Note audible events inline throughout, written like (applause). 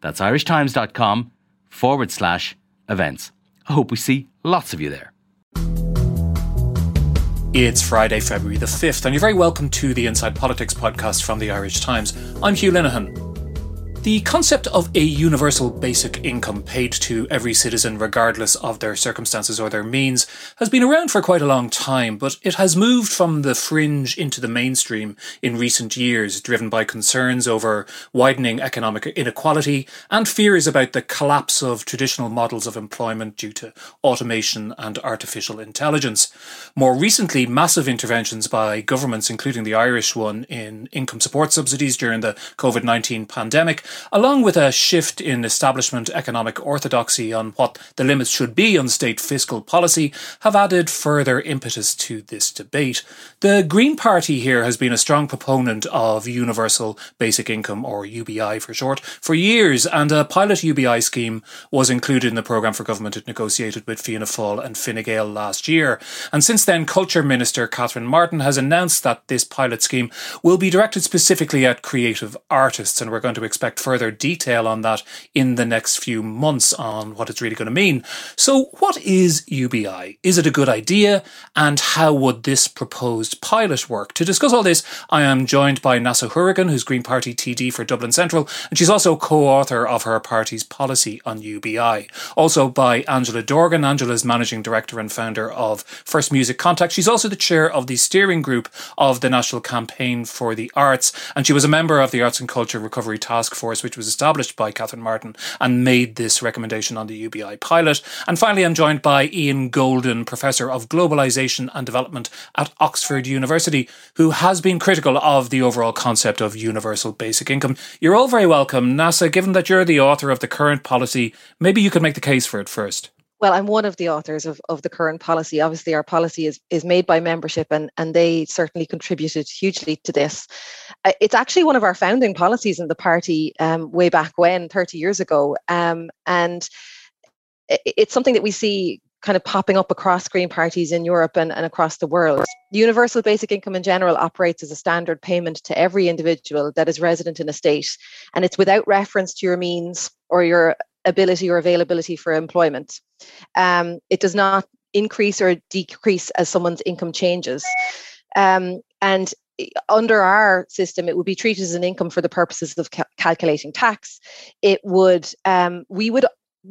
That's irishtimes.com forward slash events. I hope we see lots of you there. It's Friday, February the 5th, and you're very welcome to the Inside Politics podcast from the Irish Times. I'm Hugh Linehan. The concept of a universal basic income paid to every citizen, regardless of their circumstances or their means, has been around for quite a long time, but it has moved from the fringe into the mainstream in recent years, driven by concerns over widening economic inequality and fears about the collapse of traditional models of employment due to automation and artificial intelligence. More recently, massive interventions by governments, including the Irish one, in income support subsidies during the COVID 19 pandemic along with a shift in establishment economic orthodoxy on what the limits should be on state fiscal policy, have added further impetus to this debate. The Green Party here has been a strong proponent of universal basic income, or UBI for short, for years, and a pilot UBI scheme was included in the programme for government it negotiated with Fianna Fáil and Fine Gael last year. And since then, Culture Minister Catherine Martin has announced that this pilot scheme will be directed specifically at creative artists, and we're going to expect further detail on that in the next few months on what it's really going to mean. So, what is UBI? Is it a good idea? And how would this proposed pilot work? To discuss all this, I am joined by Neasa Hourigan, who's Green Party TD for Dublin Central, and she's also co author of her party's policy on UBI. Also by Angela Dorgan. Angela's managing director and founder of First Music Contact. She's also the chair of the steering group of the National Campaign for the Arts, and she was a member of the Arts and Culture Recovery Task Force Force, which was established by Catherine Martin and made this recommendation on the UBI pilot. And finally, I'm joined by Ian Goldin, Professor of Globalisation and Development at Oxford University, who has been critical of the overall concept of universal basic income. You're all very welcome. Neasa, given that you're the author of the current policy, maybe you could make the case for it first well, I'm one of the authors of, of the current policy. Obviously, our policy is, is made by membership, and, and they certainly contributed hugely to this. Uh, it's actually one of our founding policies in the party um, way back when, 30 years ago. Um, and it's something that we see kind of popping up across green parties in Europe and, and across the world. Universal basic income in general operates as a standard payment to every individual that is resident in a state, and it's without reference to your means or your ability or availability for employment. Um, it does not increase or decrease as someone's income changes. Um, and under our system, it would be treated as an income for the purposes of ca- calculating tax. It would, um, we would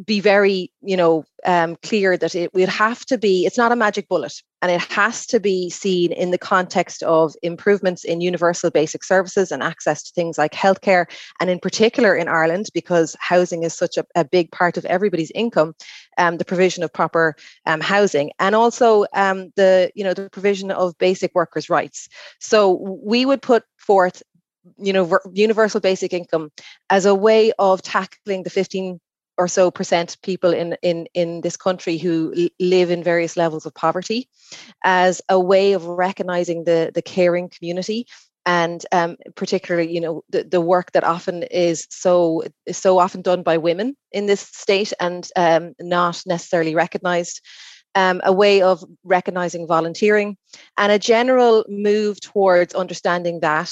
be very, you know, um, clear that it would have to be. It's not a magic bullet, and it has to be seen in the context of improvements in universal basic services and access to things like healthcare, and in particular in Ireland, because housing is such a, a big part of everybody's income, um, the provision of proper um, housing, and also um, the, you know, the provision of basic workers' rights. So we would put forth you know universal basic income as a way of tackling the 15 or so percent people in in in this country who live in various levels of poverty as a way of recognizing the the caring community and um, particularly you know the, the work that often is so is so often done by women in this state and um, not necessarily recognized um, a way of recognizing volunteering and a general move towards understanding that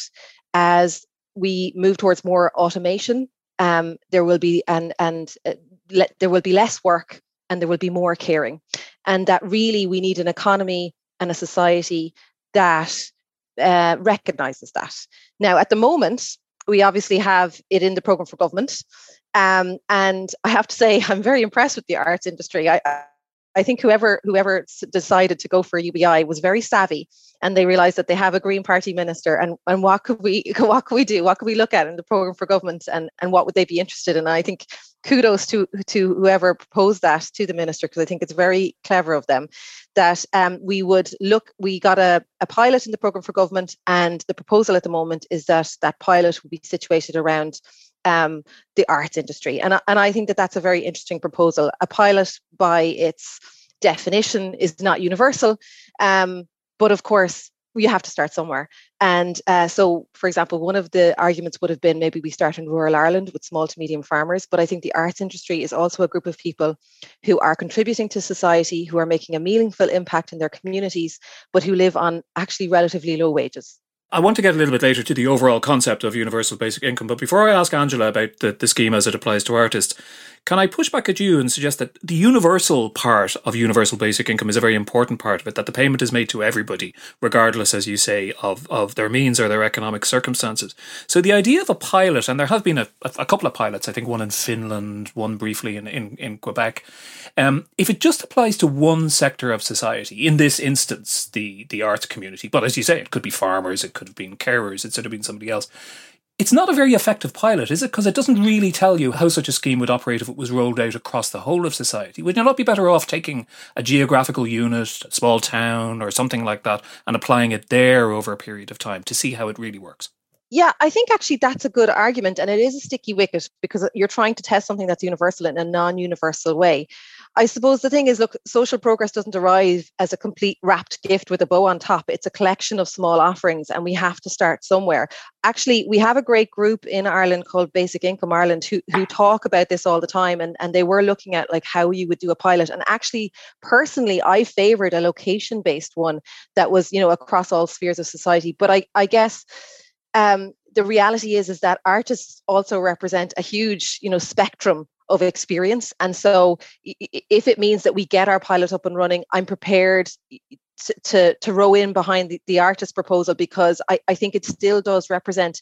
as we move towards more automation um, there will be and and uh, le- there will be less work and there will be more caring. And that really we need an economy and a society that uh, recognizes that. Now at the moment we obviously have it in the program for government um, and i have to say (laughs) i'm very impressed with the arts industry. I, I think whoever whoever decided to go for UBI was very savvy, and they realised that they have a Green Party minister, and and what could we (laughs) what could we do? What could we look at in the program for government, and and what would they be interested in? I think kudos to to whoever proposed that to the minister because I think it's very clever of them that um, we would look. We got a, a pilot in the program for government, and the proposal at the moment is that that pilot will be situated around um, the arts industry. And, and I think that that's a very interesting proposal. A pilot, by its definition, is not universal. Um, but of course, you have to start somewhere. And uh, so, for example, one of the arguments would have been maybe we start in rural Ireland with small to medium farmers. But I think the arts industry is also a group of people who are contributing to society, who are making a meaningful impact in their communities, but who live on actually relatively low wages. I want to get a little bit later to the overall concept of universal basic income, but before I ask Angela about the, the scheme as it applies to artists, can I push back at you and suggest that the universal part of universal basic income is a very important part of it, that the payment is made to everybody, regardless, as you say, of, of their means or their economic circumstances. So the idea of a pilot, and there have been a, a couple of pilots, I think one in Finland, one briefly in, in, in Quebec, um, if it just applies to one sector of society, in this instance, the, the arts community, but as you say, it could be farmers, it could have been carers, it could have been somebody else it's not a very effective pilot, is it? Because it doesn't really tell you how such a scheme would operate if it was rolled out across the whole of society. Would you not be better off taking a geographical unit, a small town, or something like that, and applying it there over a period of time to see how it really works? Yeah, I think actually that's a good argument, and it is a sticky wicket because you're trying to test something that's universal in a non universal way. I suppose the thing is, look, social progress doesn't arrive as a complete wrapped gift with a bow on top. It's a collection of small offerings, and we have to start somewhere. Actually, we have a great group in Ireland called Basic Income Ireland who, who talk about this all the time, and, and they were looking at like how you would do a pilot. And actually, personally, I favored a location based one that was, you know, across all spheres of society. But I, I guess um, the reality is is that artists also represent a huge you know spectrum of experience. And so, if it means that we get our pilot up and running, I'm prepared to, to, to row in behind the, the artist proposal because I, I think it still does represent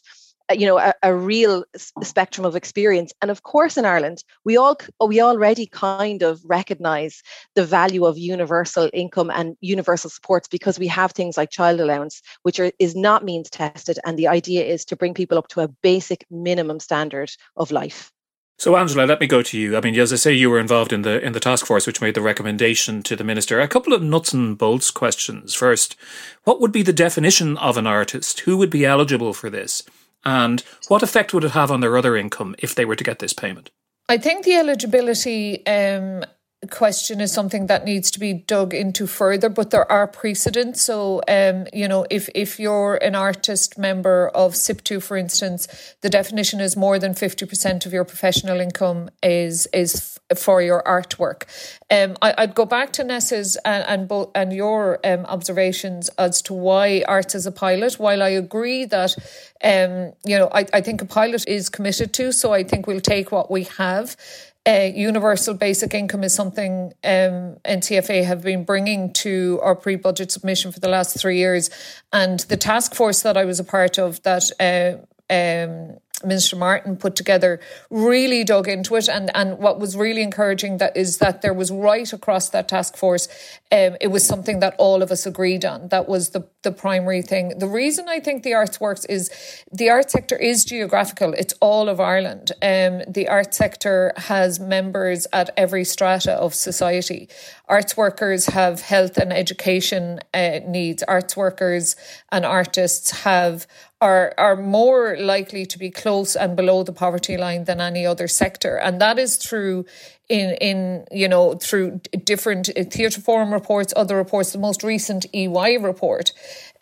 uh, you know a, a, real spectrum of experience. And of course in ireland we all we already kind of recognize the value of universal income and universal supports because we have things like child allowance which are, is not means tested. And the idea is to bring people up to a basic minimum standard of life so, Angela, let me go to you. I mean, as I say, you were involved in the in the task force which made the recommendation to the minister. A couple of nuts and bolts questions. First, what would be the definition of an artist? Who would be eligible for this? And what effect would it have on their other income if they were to get this payment? I think the eligibility um, question is something that needs to be dug into further, but there are precedents. So, um, you know, if if you're an artist member of sip2 for instance, the definition is more than fifty percent of your professional income is is for your artwork. Um, I, would go back to Neasa's and and, bo- and your um, observations as to why arts is a pilot. While I agree that, um, you know, I, I think a pilot is committed to, so I think we'll take what we have uh, universal basic income is something um, NCFA have been bringing to our pre-budget submission for the last three years, and the task force that I was a part of that. Uh, um, Minister Martin put together really dug into it. And, and what was really encouraging that is that there was right across that task force, um, it was something that all of us agreed on. That was the, the primary thing. The reason I think the arts works is the art sector is geographical. It's all of Ireland. Um, the art sector has members at every strata of society. Arts workers have health and education uh, needs. Arts workers and artists have are are more likely to be close and below the poverty line than any other sector and that is through in in you know through different uh, theatre forum reports other reports the most recent EY report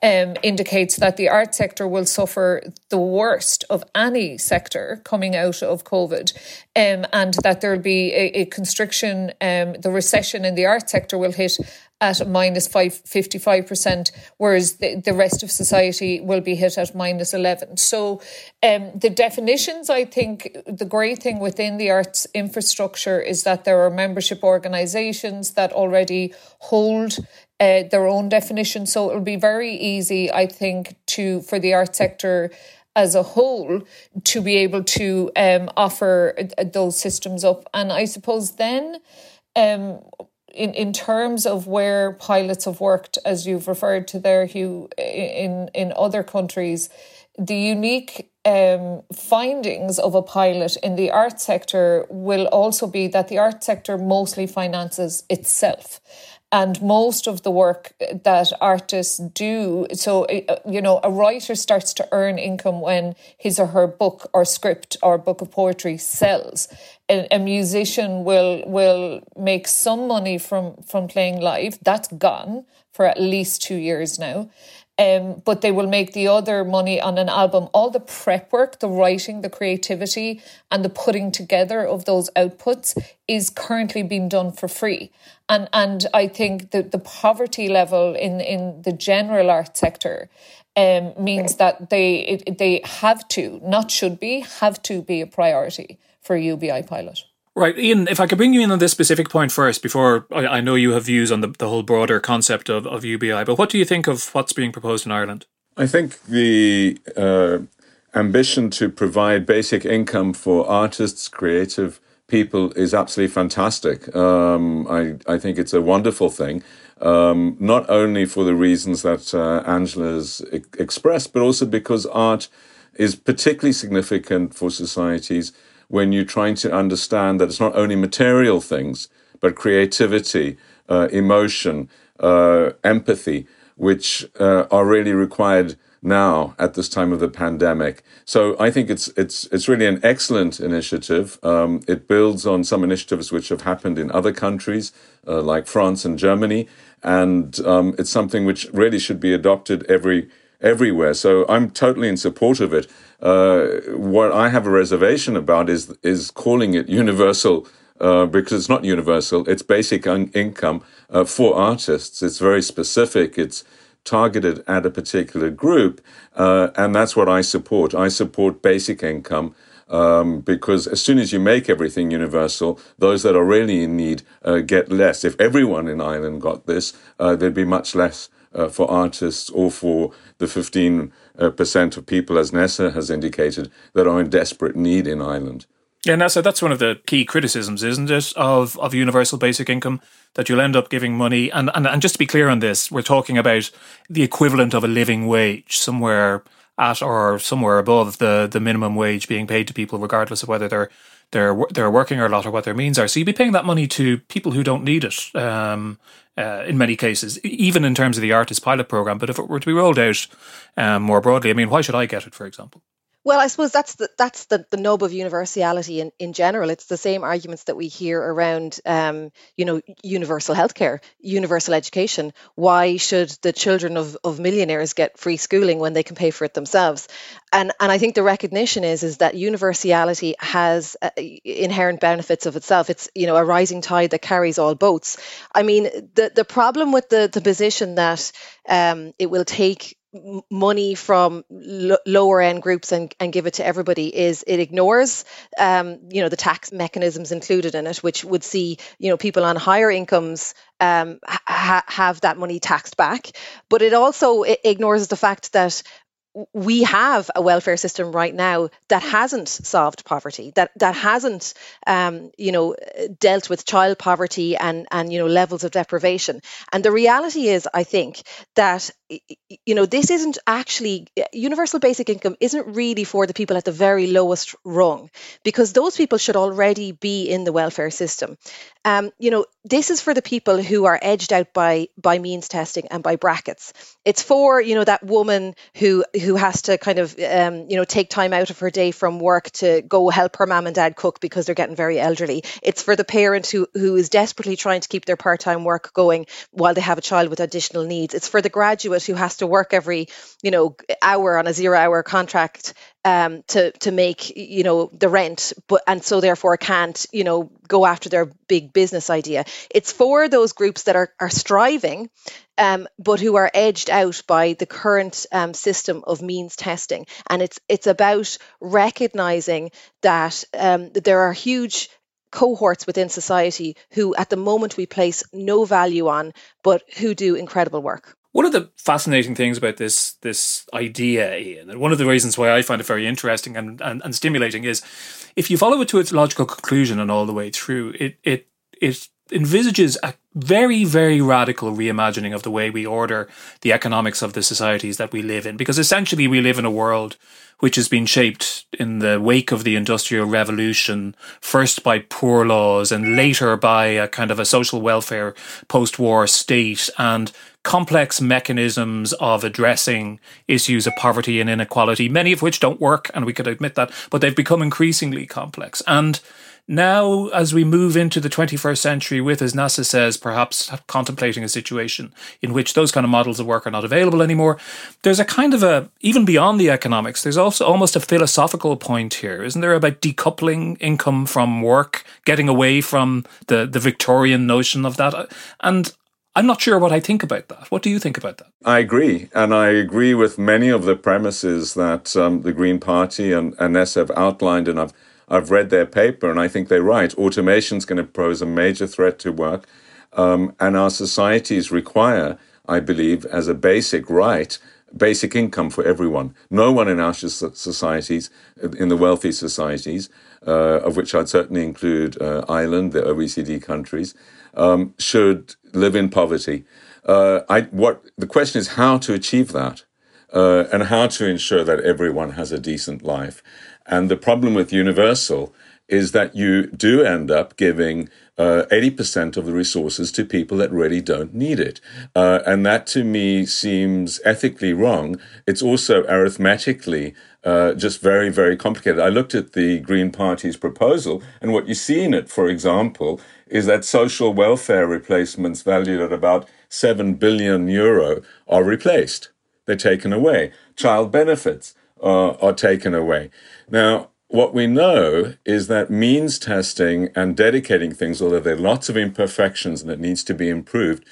um, indicates that the art sector will suffer the worst of any sector coming out of COVID, um, and that there'll be a, a constriction. Um, the recession in the art sector will hit at minus five, 55%, whereas the, the rest of society will be hit at minus 11. So um, the definitions, I think the great thing within the arts infrastructure is that there are membership organisations that already hold uh, their own definition. So it'll be very easy, I think, to for the art sector as a whole to be able to um, offer those systems up. And I suppose then, um, in in terms of where pilots have worked, as you've referred to there, Hugh, in in other countries, the unique um, findings of a pilot in the art sector will also be that the art sector mostly finances itself. And most of the work that artists do so uh, you know a writer starts to earn income when his or her book or script or book of poetry sells. A, a musician will will make some money from from playing live. That's gone for at least 2 years now um, but they will make the other money on an album. All the prep work, the writing, the creativity, and the putting together of those outputs is currently being done for free. And and I think that the poverty level in in the general art sector um, means that they it, they have to, not should be, have to be a priority for UBI pilot. Right, Ian, if I could bring you in on this specific point first, before I, I know you have views on the, the whole broader concept of, of UBI, but what do you think of what's being proposed in Ireland? I think the uh, ambition to provide basic income for artists, creative people is absolutely fantastic. Um, I, I think it's a wonderful thing, um, not only for the reasons that uh, Angela has e- expressed, but also because art is particularly significant for societies when you're trying to understand that it's not only material things, but creativity, uh, emotion, uh, empathy, which uh, are really required now at this time of the pandemic. So I think it's it's it's really an excellent initiative. Um, it builds on some initiatives which have happened in other countries uh, like France and Germany, and um, it's something which really should be adopted every everywhere. So I'm totally in support of it. Uh, what I have a reservation about is is calling it universal. Uh, because it's not universal, it's basic un- income uh, for artists. It's very specific. It's targeted at a particular group, uh, and that's what I support. I support basic income um, because as soon as you make everything universal, those that are really in need uh, get less. If everyone in Ireland got this, uh, there'd be much less uh, for artists or for the 15% uh, of people, as Neasa has indicated, that are in desperate need in Ireland. Yeah, Neasa, that's one of the key criticisms, isn't it, of, of universal basic income, that you'll end up giving money. And, and, and just to be clear on this, we're talking about the equivalent of a living wage, somewhere at or somewhere above the, the minimum wage being paid to people, regardless of whether they're they're they're working or not or what their means are. So you'd be paying that money to people who don't need it. Um, uh, in many cases, even in terms of the artist pilot program. But if it were to be rolled out um, more broadly, I mean, why should I get it, for example? Well, I suppose that's the that's the, the nub of universality in, in general. It's the same arguments that we hear around, um, you know, universal healthcare, universal education. Why should the children of, of millionaires get free schooling when they can pay for it themselves? And and I think the recognition is is that universality has uh, inherent benefits of itself. It's you know a rising tide that carries all boats. I mean, the the problem with the the position that um, it will take money from lower end groups and, and give it to everybody is it ignores um, you know the tax mechanisms included in it which would see you know people on higher incomes um, ha- have that money taxed back. But it also it ignores the fact that we have a welfare system right now that hasn't solved poverty, that that hasn't, um, you know, dealt with child poverty and and you know levels of deprivation. And the reality is, I think that you know this isn't actually universal basic income isn't really for the people at the very lowest rung, because those people should already be in the welfare system. Um, you know, this is for the people who are edged out by by means testing and by brackets. It's for you know that woman who who has to kind of um, you know take time out of her day from work to go help her mom and dad cook because they're getting very elderly. It's for the parent who who is desperately trying to keep their part time work going while they have a child with additional needs. It's for the graduate who has to work every you know hour on a zero hour contract um, to to make you know the rent, but and so therefore can't you know go after their big business idea. It's for those groups that are are striving, um, but who are edged out by the current um, system of means testing, and it's it's about recognizing that um, there are huge cohorts within society who at the moment we place no value on but who do incredible work one of the fascinating things about this this idea, Ian, and one of the reasons why I find it very interesting and, and, and stimulating is if you follow it to its logical conclusion and all the way through, it it it envisages a very, very radical reimagining of the way we order the economics of the societies that we live in. Because essentially, we live in a world which has been shaped in the wake of the Industrial Revolution, first by poor laws and later by a kind of a social welfare post war state and complex mechanisms of addressing issues of poverty and inequality, many of which don't work, and we could admit that, but they've become increasingly complex. And now, as we move into the 21st century, with, as Neasa says, perhaps contemplating a situation in which those kind of models of work are not available anymore, there's a kind of a, even beyond the economics, there's also almost a philosophical point here, isn't there, about decoupling income from work, getting away from the, the Victorian notion of that? And I'm not sure what I think about that. What do you think about that? I agree. And I agree with many of the premises that um, the Green Party and, and Neasa have outlined, and I've I've read their paper and I think they're right. Automation is going to pose a major threat to work. Um, and our societies require, I believe, as a basic right, basic income for everyone. No one in our societies, in the wealthy societies, uh, of which I'd certainly include uh, Ireland, the OECD countries, um, should live in poverty. Uh, I, what the question is how to achieve that, uh, and how to ensure that everyone has a decent life. And the problem with Universal is that you do end up giving uh, 80% of the resources to people that really don't need it. Uh, and that to me seems ethically wrong. It's also arithmetically uh, just very, very complicated. I looked at the Green Party's proposal, and what you see in it, for example, is that social welfare replacements valued at about 7 billion euro are replaced. They're taken away. Child benefits uh, are taken away. Now, what we know is that means testing and dedicating things, although there are lots of imperfections and it needs to be improved,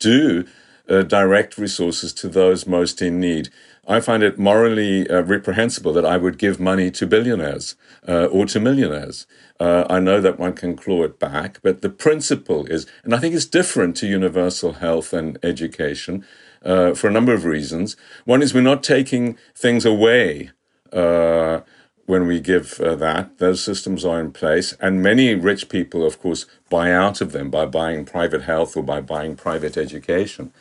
do uh, direct resources to those most in need. I find it morally uh, reprehensible that I would give money to billionaires uh, or to millionaires. Uh, I know that one can claw it back, but the principle is, and I think it's different to universal health and education uh, for a number of reasons. One is we're not taking things away uh, when we give uh, that. Those systems are in place. And many rich people, of course, buy out of them by buying private health or by buying private education.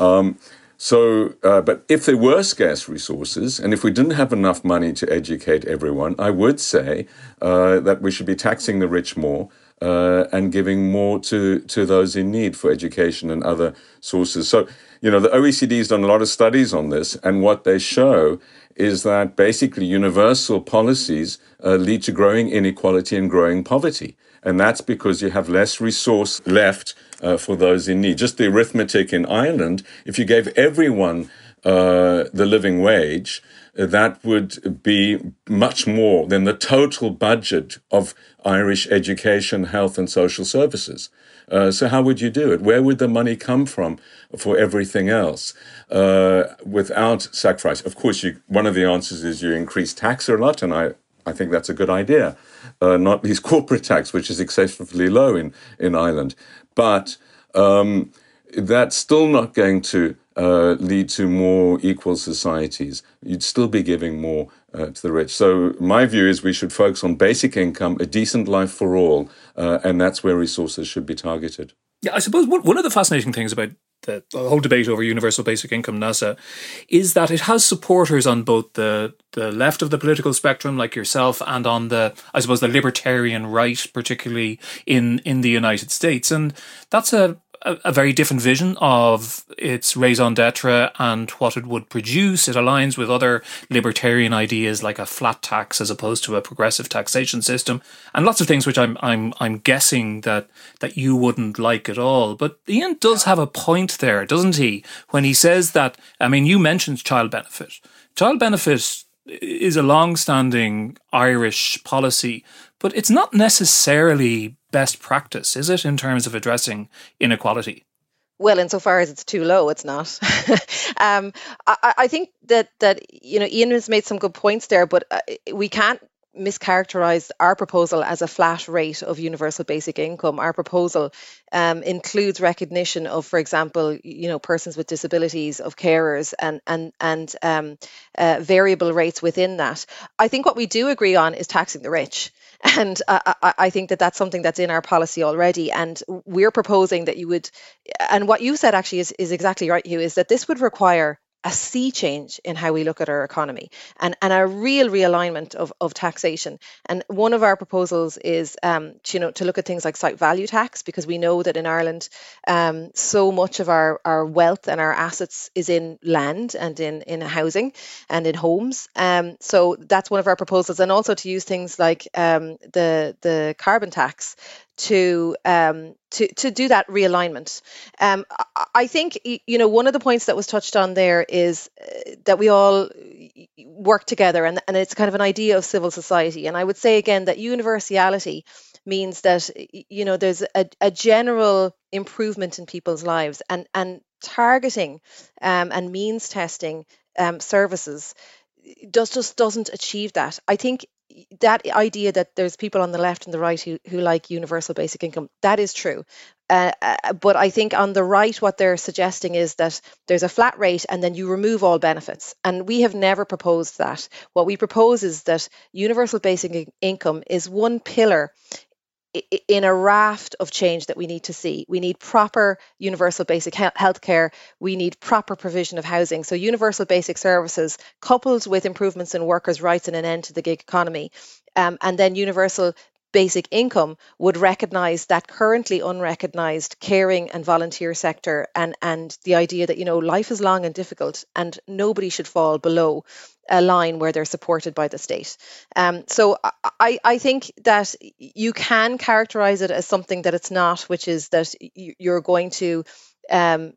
Um, so, uh, but if there were scarce resources, and if we didn't have enough money to educate everyone, I would say uh, that we should be taxing the rich more uh, and giving more to, to those in need for education and other sources. So, you know, the OECD has done a lot of studies on this, and what they show is that basically universal policies uh, lead to growing inequality and growing poverty. And that's because you have less resource left uh, for those in need. Just the arithmetic in Ireland, if you gave everyone uh, the living wage, that would be much more than the total budget of Irish education, health, and social services. Uh, so how would you do it? Where would the money come from for everything else uh, without sacrifice? Of course, you, one of the answers is you increase tax a lot, and I, I think that's a good idea. Uh, not least (laughs) corporate tax, which is excessively low in, in Ireland. But um, that's still not going to uh, lead to more equal societies. You'd still be giving more uh, to the rich. So my view is we should focus on basic income, a decent life for all, uh, and that's where resources should be targeted. Yeah, I suppose one, one of the fascinating things about the, the, whole debate over universal basic income, Neasa is that it has supporters on both the the left of the political spectrum, like yourself, and on the I suppose the libertarian right, particularly in in the United States, and that's a a, a, very different vision of its raison d'etre and what it would produce. It aligns with other libertarian ideas like a flat tax as opposed to a progressive taxation system, and lots of things which I'm I'm I'm guessing that that you wouldn't like at all. But Ian does have a point there, doesn't he? When he says that, I mean, you mentioned child benefit. Child benefit is a long-standing Irish policy, but it's not necessarily best practice, is it, in terms of addressing inequality? Well, insofar as it's too low, it's not. (laughs) um, I, I, think that that you know Ian has made some good points there, but uh, we can't mischaracterized our proposal as a flat rate of universal basic income. Our proposal um, includes recognition of, for example, you know, persons with disabilities, of carers, and and and um, uh, variable rates within that. I think what we do agree on is taxing the rich. (laughs) And I, I, think that that's something that's in our policy already. And we're proposing that you would, and what you said actually is, is exactly right, Hugh, is that this would require a sea change in how we look at our economy and, and a real realignment of, of taxation. And one of our proposals is um, to, you know, to look at things like site value tax, because we know that in Ireland, um, so much of our, our wealth and our assets is in land and in, in housing and in homes. Um, so that's one of our proposals. And also to use things like um, the, the carbon tax to um, to to do that realignment. Um, I think you know one of the points that was touched on there is uh, that we all work together, and and it's kind of an idea of civil society. And I would say again that universality means that you know there's a, a general improvement in people's lives, and and targeting um, and means testing um, services does just doesn't achieve that. I think that idea that there's people on the left and the right who, who like universal basic income, that is true. Uh, uh, but I think on the right, what they're suggesting is that there's a flat rate and then you remove all benefits. And we have never proposed that. What we propose is that universal basic income is one pillar in a raft of change that we need to see. We need proper universal basic health care. We need proper provision of housing. So, universal basic services coupled with improvements in workers' rights and an end to the gig economy. Um, and then universal basic income would recognize that currently unrecognized caring and volunteer sector and and the idea that you know life is long and difficult and nobody should fall below a line where they're supported by the state. Um, so I, I think that you can characterize it as something that it's not, which is that you're going to um,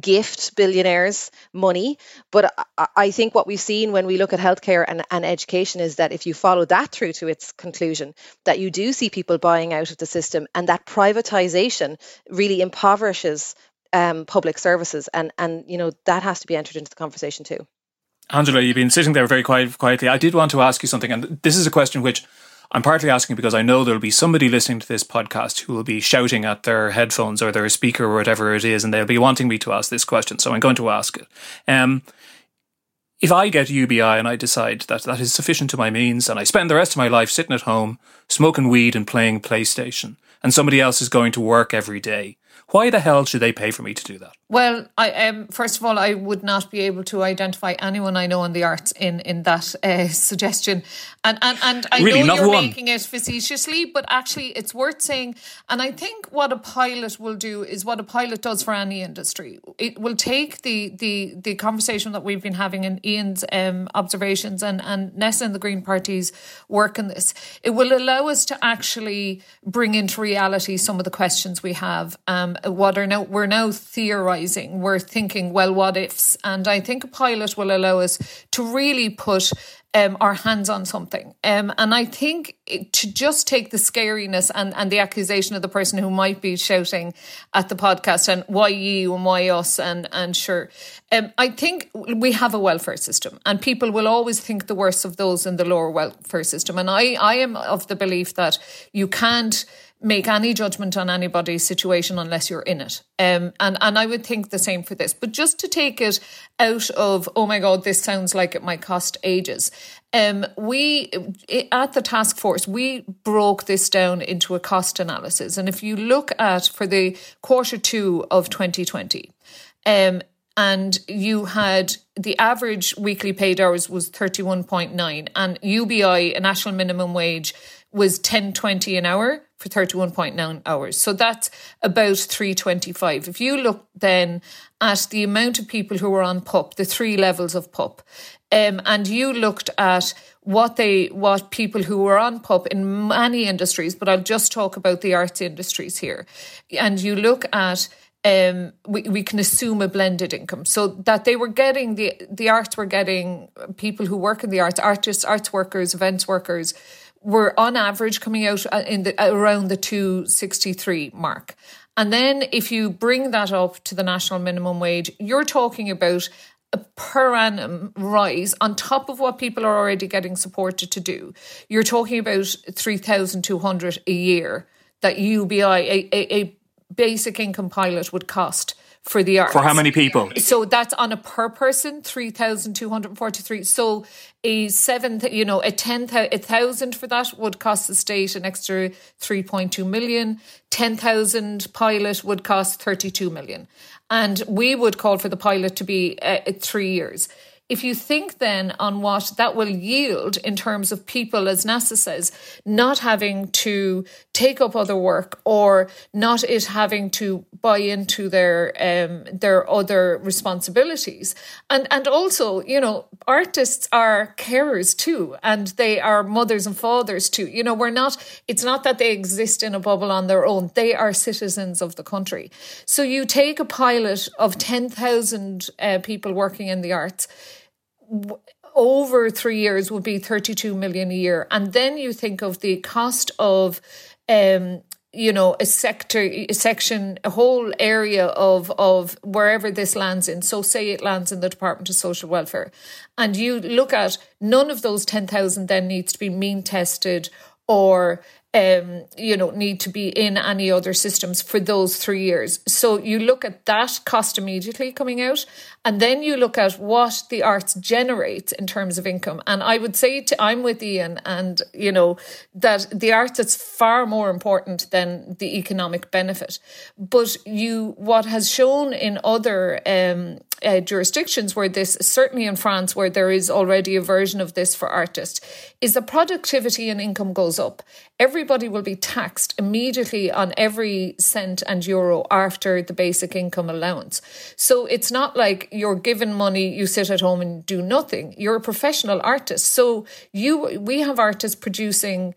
gift billionaires money. But I think what we've seen when we look at healthcare and, and education is that if you follow that through to its conclusion, that you do see people buying out of the system and that privatization really impoverishes um, public services. And, and, you know, that has to be entered into the conversation too. Angela, you've been sitting there very quiet, quietly. I did want to ask you something, and this is a question which I'm partly asking because I know there'll be somebody listening to this podcast who will be shouting at their headphones or their speaker or whatever it is, and they'll be wanting me to ask this question. So I'm going to ask it. Um, if I get UBI and I decide that that is sufficient to my means, and I spend the rest of my life sitting at home, smoking weed and playing PlayStation, and somebody else is going to work every day, why the hell should they pay for me to do that? Well, I um, first of all, I would not be able to identify anyone I know in the arts in in that uh, (laughs) suggestion, and and and I really, know you're one. making it facetiously, but actually, it's worth saying. And I think what a pilot will do is what a pilot does for any industry. It will take the the the conversation that we've been having in Ian's um, observations and and Neasa and the Green Party's work in this. It will allow us to actually bring into reality some of the questions we have. Um, what are now we're now theorizing we're thinking, well, what ifs? And I think a pilot will allow us to really put um, our hands on something. Um, and I think it, to just take the scariness and, and the accusation of the person who might be shouting at the podcast and why you and why us and, and sure. Um, I think we have a welfare system and people will always think the worst of those in the lower welfare system. And I, I am of the belief that you can't make any judgment on anybody's situation unless you're in it. Um, and, and I would think the same for this. But just to take it out of, oh my God, this sounds like it might cost ages. Um, we, at the task force, we broke this down into a cost analysis. And if you look at for the quarter two of 2020, um, and you had the average weekly paid hours was 31.9 and UBI, a national minimum wage, was 10.20 an hour for 31.9 hours. So that's about 325. If you look then at the amount of people who were on PUP, the three levels of PUP, um, and you looked at what they what people who were on PUP in many industries, but I'll just talk about the arts industries here. And you look at um, we, we can assume a blended income. So that they were getting the the arts were getting people who work in the arts, artists, arts workers, events workers, were on average coming out uh, in the around the 263 mark. And then if you bring that up to the national minimum wage, you're talking about a per annum rise on top of what people are already getting supported to do, you're talking about 3,200 a year that UBI, a, a, a basic income pilot would cost for the arts. For how many people? So that's on a per person, 3,243. So a seven, you know, a 10, a thousand for that would cost the state an extra 3.2 million. 10,000 pilot would cost 32 million. And we would call for the pilot to be uh, three years. If you think then on what that will yield in terms of people, as Neasa says, not having to take up other work or not it having to buy into their um, their other responsibilities, and and also you know artists are carers too, and they are mothers and fathers too. You know we're not. It's not that they exist in a bubble on their own. They are citizens of the country. So you take a pilot of ten thousand uh, people working in the arts over three years would be 32 million a year. And then you think of the cost of, um, you know, a sector, a section, a whole area of, of wherever this lands in. So say it lands in the Department of Social Welfare. And you look at none of those 10,000 then needs to be mean tested or um, you know, need to be in any other systems for those three years. So you look at that cost immediately coming out, and then you look at what the arts generates in terms of income. And I would say to, I'm with Ian, and you know that the arts is far more important than the economic benefit. But you, what has shown in other um, uh, jurisdictions where this, certainly in France, where there is already a version of this for artists, is the productivity and income goes up everybody will be taxed immediately on every cent and euro after the basic income allowance. So it's not like you're given money, you sit at home and do nothing. You're a professional artist. So you we have artists producing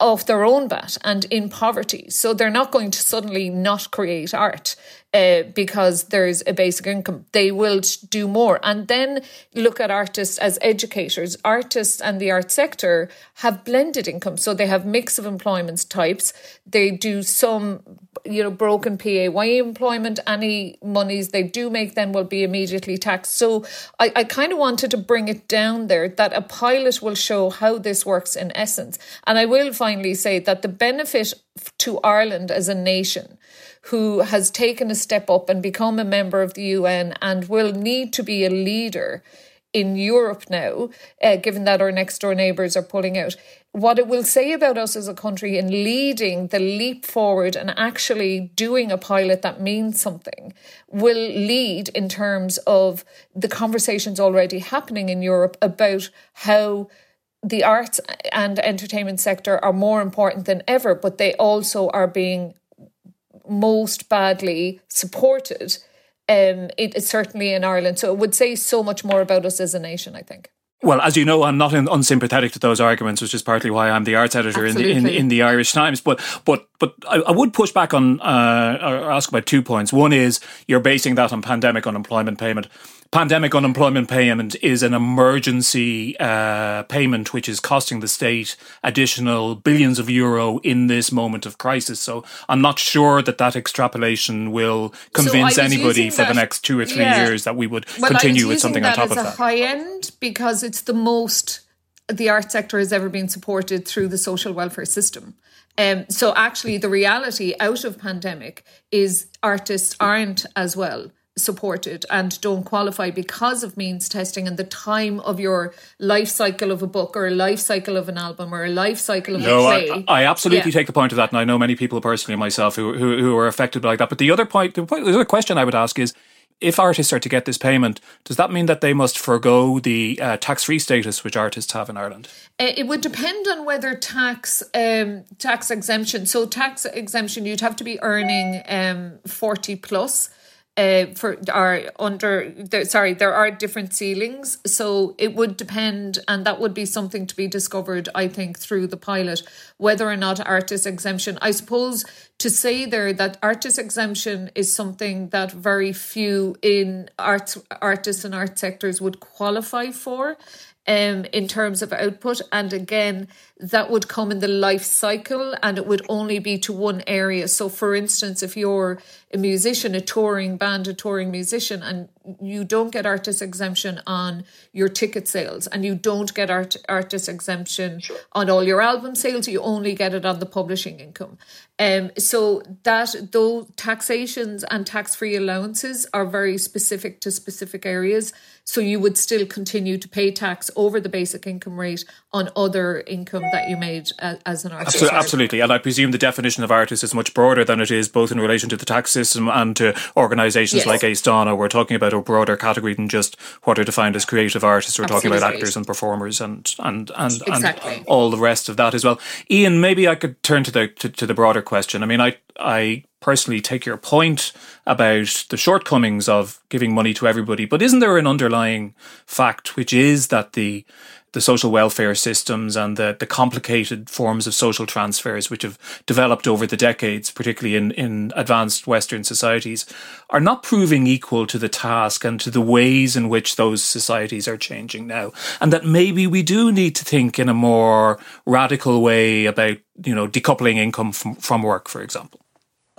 off their own bat and in poverty. So they're not going to suddenly not create art uh, because there's a basic income. They will do more. And then look at artists as educators. Artists and the art sector have blended income. So they have mix of employment types. They do some, you know, broken PAYE employment. Any monies they do make then will be immediately taxed. So I, I kind of wanted to bring it down there that a pilot will show how this works in essence. And I will finally say that the benefit to Ireland as a nation who has taken a step up and become a member of the UN and will need to be a leader in Europe now, uh, given that our next door neighbours are pulling out. What it will say about us as a country in leading the leap forward and actually doing a pilot that means something will lead in terms of the conversations already happening in Europe about how the arts and entertainment sector are more important than ever, but they also are being most badly supported. Um, it is certainly in Ireland. So it would say so much more about us as a nation, I think. Well, as you know, I'm not in, unsympathetic to those arguments, which is partly why I'm the arts editor in the, in, in, the Irish Times. But but but I, I would push back on uh, or ask about two points. One is you're basing that on pandemic unemployment payment pandemic unemployment payment is an emergency uh, payment which is costing the state additional billions of euro in this moment of crisis. So I'm not sure that that extrapolation will convince so anybody for that, the next two or three yeah, years that we would well, continue with something on top of that. High end because it's the most the art sector has ever been supported through the social welfare system. Um, so actually, the reality out of pandemic is artists aren't as well supported and don't qualify because of means testing and the time of your life cycle of a book or a life cycle of an album or a life cycle of no, a play. I, I absolutely yeah. take the point of that, and I know many people personally myself who, who who are affected by that. But the other point, the, point, the other question I would ask is. If artists are to get this payment, does that mean that they must forego the uh, tax-free status which artists have in Ireland? Uh, it would depend on whether tax um, tax exemption. So tax exemption, you'd have to be earning um, forty plus uh, for are under there, sorry there are different ceilings so it would depend and that would be something to be discovered i think through the pilot whether or not artist exemption i suppose to say there that artist exemption is something that very few in arts artists and art sectors would qualify for um, in terms of output. And again, that would come in the life cycle and it would only be to one area. So, for instance, if you're a musician, a touring band, a touring musician, and you don't get artist exemption on your ticket sales and you don't get art, artist exemption sure. on all your album sales, you only get it on the publishing income. Um, so that though taxations and tax-free allowances are very specific to specific areas, so you would still continue to pay tax over the basic income rate on other income that you made as, as an artist. Absolutely, absolutely, and I presume the definition of artist is much broader than it is both in relation to the tax system and to organisations yes. like Aosdána. We're talking about a broader category than just what are defined as creative artists. We're absolutely. talking about actors and performers and and and, exactly. and all the rest of that as well. Ian, maybe I could turn to the to, to the broader question. I mean, I I personally take your point about the shortcomings of giving money to everybody, but isn't there an underlying fact which is that the the social welfare systems and the, the complicated forms of social transfers which have developed over the decades, particularly in, in advanced Western societies, are not proving equal to the task and to the ways in which those societies are changing now. And that maybe we do need to think in a more radical way about, you know, decoupling income from, from work, for example.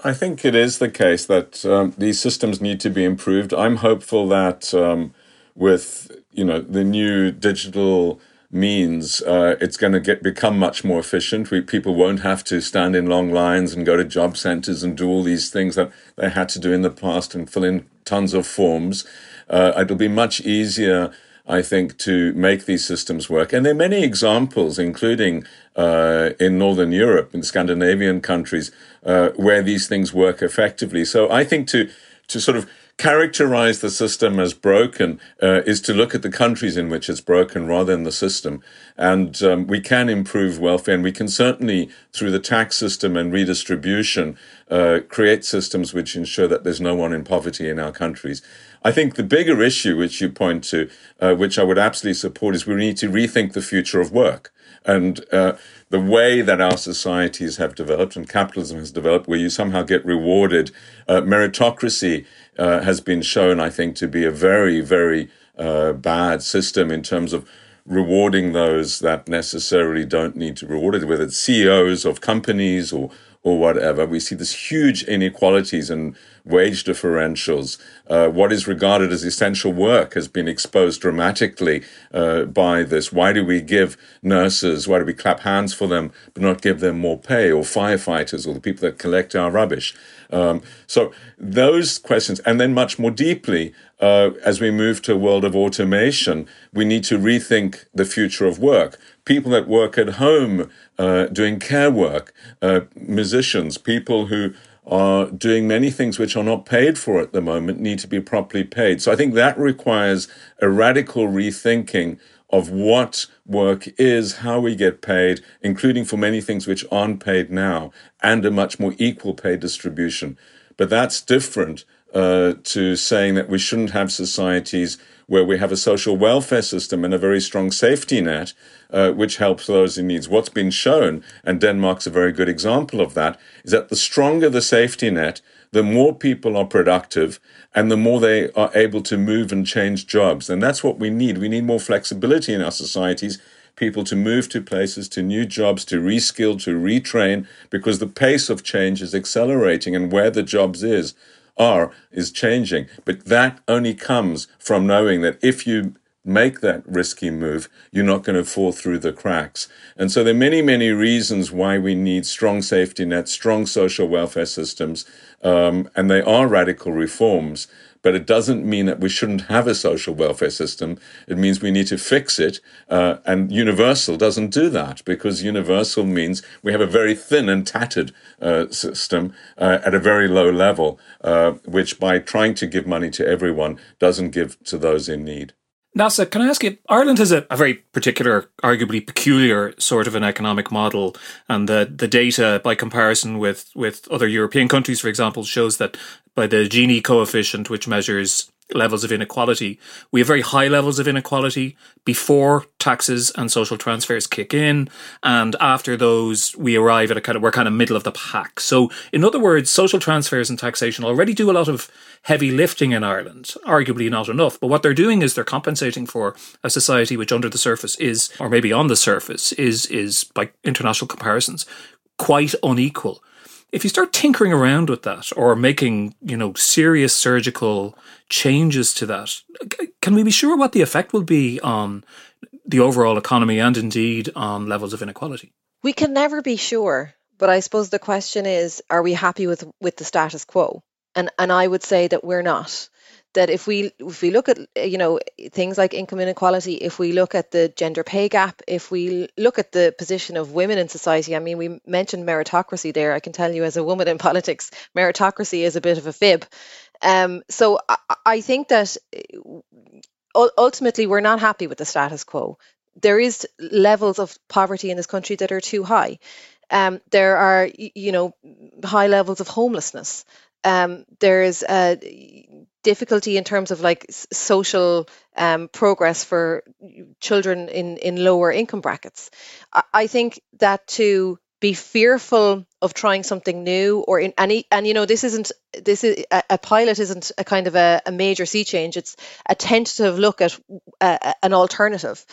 I think it is the case that um, these systems need to be improved. I'm hopeful that um, with you know the new digital means, uh, it's going to get become much more efficient. We, people won't have to stand in long lines and go to job centers and do all these things that they had to do in the past and fill in tons of forms. Uh, it'll be much easier I think, to make these systems work. And there are many examples, including uh, in Northern Europe, in Scandinavian countries, uh, where these things work effectively. So I think to to sort of characterize the system as broken uh, is to look at the countries in which it's broken rather than the system. And um, we can improve welfare, and we can certainly, through the tax system and redistribution, uh, create systems which ensure that there's no one in poverty in our countries. I think the bigger issue, which you point to, uh, which I would absolutely support, is we need to rethink the future of work. And uh, the way that our societies have developed and capitalism has developed, where you somehow get rewarded, uh, meritocracy uh, has been shown, I think, to be a very, very uh, bad system in terms of rewarding those that necessarily don't need to be rewarded, whether it's CEOs of companies or or whatever. We see this huge inequalities and wage differentials. Uh, what is regarded as essential work has been exposed dramatically uh, by this. Why do we give nurses, why do we clap hands for them, but not give them more pay, or firefighters, or the people that collect our rubbish? Um, so those questions, and then much more deeply, uh, as we move to a world of automation, we need to rethink the future of work. People that work at home uh, doing care work, uh, musicians, people who are doing many things which are not paid for at the moment need to be properly paid. So I think that requires a radical rethinking of what work is, how we get paid, including for many things which aren't paid now, and a much more equal pay distribution. But that's different uh, to saying that we shouldn't have societies where we have a social welfare system and a very strong safety net, uh, which helps those in needs. What's been shown, and Denmark's a very good example of that, is that the stronger the safety net, the more people are productive and the more they are able to move and change jobs. And that's what we need. We need more flexibility in our societies, people to move to places, to new jobs, to reskill, to retrain, because the pace of change is accelerating and where the jobs is are is changing. But that only comes from knowing that if you make that risky move, you're not going to fall through the cracks. And so there are many, many reasons why we need strong safety nets, strong social welfare systems, um, and they are radical reforms. But it doesn't mean that we shouldn't have a social welfare system. It means we need to fix it. Uh, and universal doesn't do that because universal means we have a very thin and tattered uh, system uh, at a very low level, uh, which by trying to give money to everyone doesn't give to those in need. Neasa, can I ask you? Ireland has a, a, very particular, arguably peculiar sort of an economic model, and the, the data, by comparison with, with other European countries, for example, shows that by the Gini coefficient, which measures levels of inequality. We have very high levels of inequality before taxes and social transfers kick in, and after those, we arrive at a kind of we're kind of middle of the pack. So, in other words, social transfers and taxation already do a lot of heavy lifting in Ireland. Arguably not enough, but what they're doing is they're compensating for a society which, under the surface, is or maybe on the surface is is by international comparisons quite unequal if you start tinkering around with that or making, you know, serious surgical changes to that, can we be sure what the effect will be on the overall economy and indeed on levels of inequality? We can never be sure, but I suppose the question is are we happy with with the status quo? And and I would say that we're not that if we if we look at you know things like income inequality if we look at the gender pay gap if we look at the position of women in society i mean we mentioned meritocracy there. I can tell you as a woman in (laughs) politics meritocracy is a bit of a fib. Um, so I, I think that uh, ultimately we're not happy with the status quo. There is levels of poverty in this country that are too high. Um, there are you know high levels of homelessness. Um, there's a difficulty in terms of like social um, progress for children in, in lower income brackets. I, I think that to be fearful of trying something new or in any and you know this isn't this is a, a pilot isn't a kind of a, a, major sea change it's a tentative look at an alternative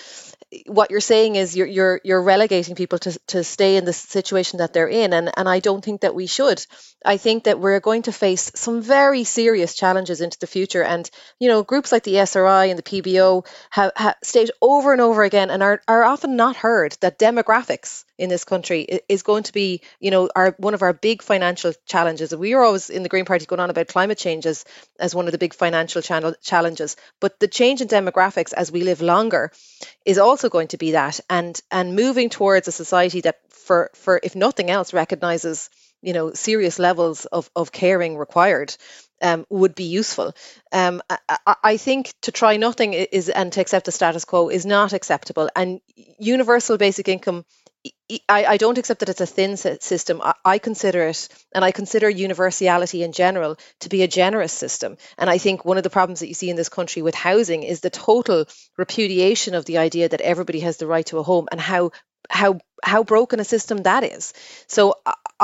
what you're saying is you're you're you're relegating people to to stay in the situation that they're in and and I don't think that we should I think that we're going to face some very serious challenges into the future. And you know groups like the ESRI and the PBO have, have over and over again and are are often not heard that demographics in this country is going to be you know our one of our big financial challenges. We are always in the Green Party going on about climate change as, as one of the big financial channel, challenges, but the change in demographics as we live longer is also going to be that, and and moving towards a society that, for for if nothing else, recognizes you know serious levels of of caring required. Um, would be useful. Um, I, I, think to try nothing is and to accept the status quo is not acceptable. And universal basic income I, I, don't accept that it's a thin system. I, I, consider it, and I consider universality in general to be a generous system. And I think one of the problems that you see in this country with housing is the total repudiation of the idea that everybody has the right to a home and how how how broken a system that is. So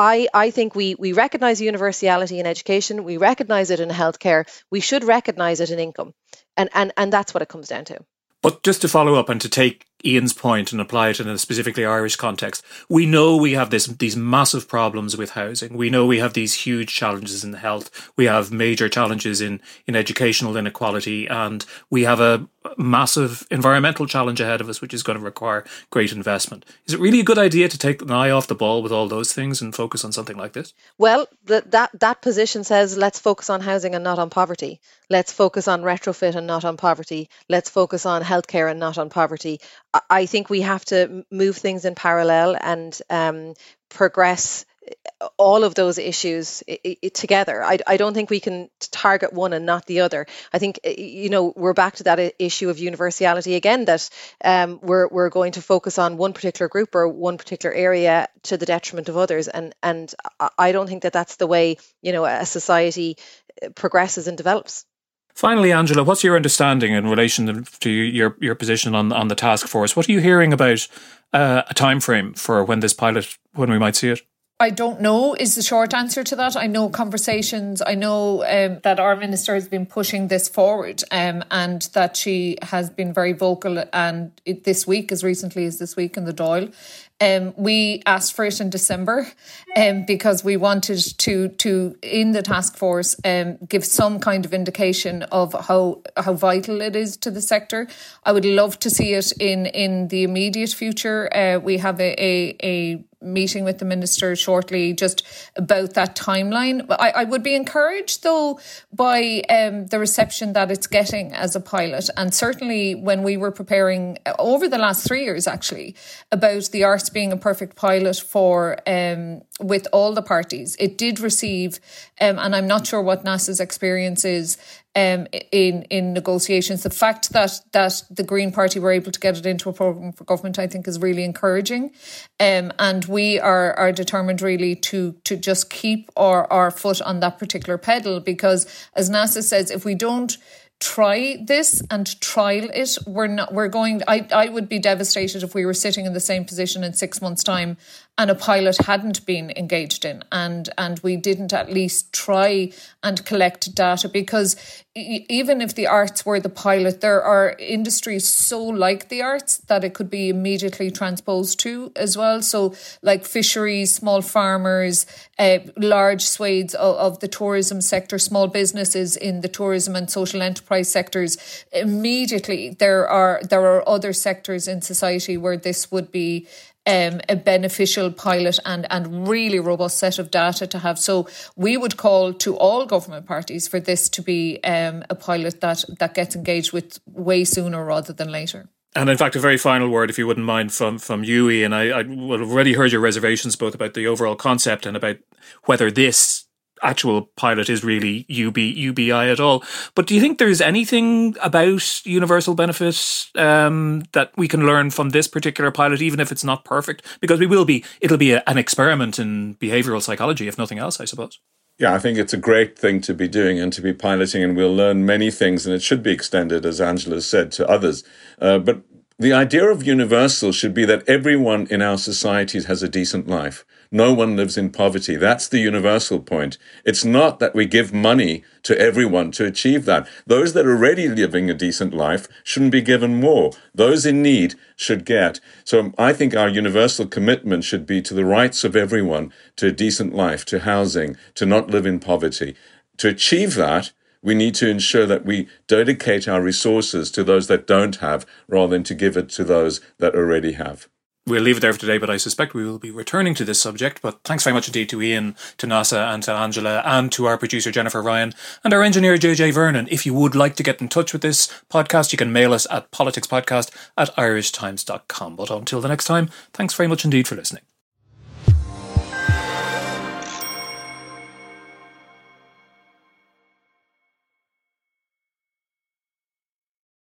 I I think we we recognise universality in education, we recognise it in healthcare, we should recognise it in income, and and and that's what it comes down to. But just to follow up and to take Ian's point and apply it in a specifically Irish context. We know we have this these massive problems with housing. We know we have these huge challenges in health. We have major challenges in in educational inequality, and we have a massive environmental challenge ahead of us, which is going to require great investment. Is it really a good idea to take an eye off the ball with all those things and focus on something like this? Well, the, that that position says let's focus on housing and not on poverty. Let's focus on retrofit and not on poverty. Let's focus on healthcare and not on poverty. I think we have to move things in parallel and um, progress uh, all of those issues together. I, I don't think we can target one and not the other. I think uh, you know we're back to that issue of universality again. That um, we're we're going to focus on one particular group or one particular area to the detriment of others, and and I don't think that that's the way you know a society uh, progresses and develops. Finally, Angela, what's your understanding in relation to your your position on on the task force? What are you hearing about uh, a time frame for when this pilot when we might see it? I don't know is the short answer to that. I know conversations. I know um, that our minister has been pushing this forward, um, and that she has been very vocal. And it, this week, as recently as this week in the Dáil, um, we asked for it in December um, because we wanted to to in the task force um, give some kind of indication of how how vital it is to the sector. I would love to see it in in the immediate future. Uh, we have a, a, a meeting with the minister shortly just about that timeline. I, I would be encouraged though by um, the reception that it's getting as a pilot, and certainly when we were preparing uh, over the last three years actually about the arts being a perfect pilot for um, with all the parties, it did receive, um, and I'm not sure what Neasa's experience is um, in in negotiations. The fact that that the Green Party were able to get it into a program for government, I think, is really encouraging. Um, and we are are determined really to to just keep our our foot on that particular pedal because, as Neasa says, if we don't try this and trial it. We're not. We're going. I I would be devastated if we were sitting in the same position in six months' time and a pilot hadn't been engaged in. And and we didn't at least try and collect data because even if the arts were the pilot there are industries so like the arts that it could be immediately transposed to as well. So like fisheries small farmers uh, large swathes of, of the tourism sector small businesses in the tourism and social enterprise sectors immediately there are there are other sectors in society where this would be um, a beneficial pilot and, and really robust set of data to have. So we would call to all government parties for this to be um, a pilot that, that gets engaged with way sooner rather than later. And in fact, a very final word, if you wouldn't mind, from from you, Ian. I, I already heard your reservations both about the overall concept and about whether this actual pilot is really UB, UBI at all. But do you think there's anything about universal benefits um, that we can learn from this particular pilot, even if it's not perfect? Because we will be, it'll be a, an experiment in behavioral psychology, if nothing else, I suppose. Yeah, I think it's a great thing to be doing and to be piloting, and we'll learn many things, and it should be extended, as Angela said, to others. Uh, but the idea of universal should be that everyone in our societies has a decent life. No one lives in poverty. That's the universal point. It's not that we give money to everyone to achieve that. Those that are already living a decent life shouldn't be given more. Those in need should get. So I think our universal commitment should be to the rights of everyone to a decent life, to housing, to not live in poverty. To achieve that, we need to ensure that we dedicate our resources to those that don't have rather than to give it to those that already have. We'll leave it there for today, but I suspect we will be returning to this subject. But thanks very much indeed to Ian, to Neasa, and to Angela, and to our producer Jennifer Ryan, and our engineer JJ Vernon. If you would like to get in touch with this podcast, you can mail us at politicspodcast at irishtimes.com. But until the next time, thanks very much indeed for listening.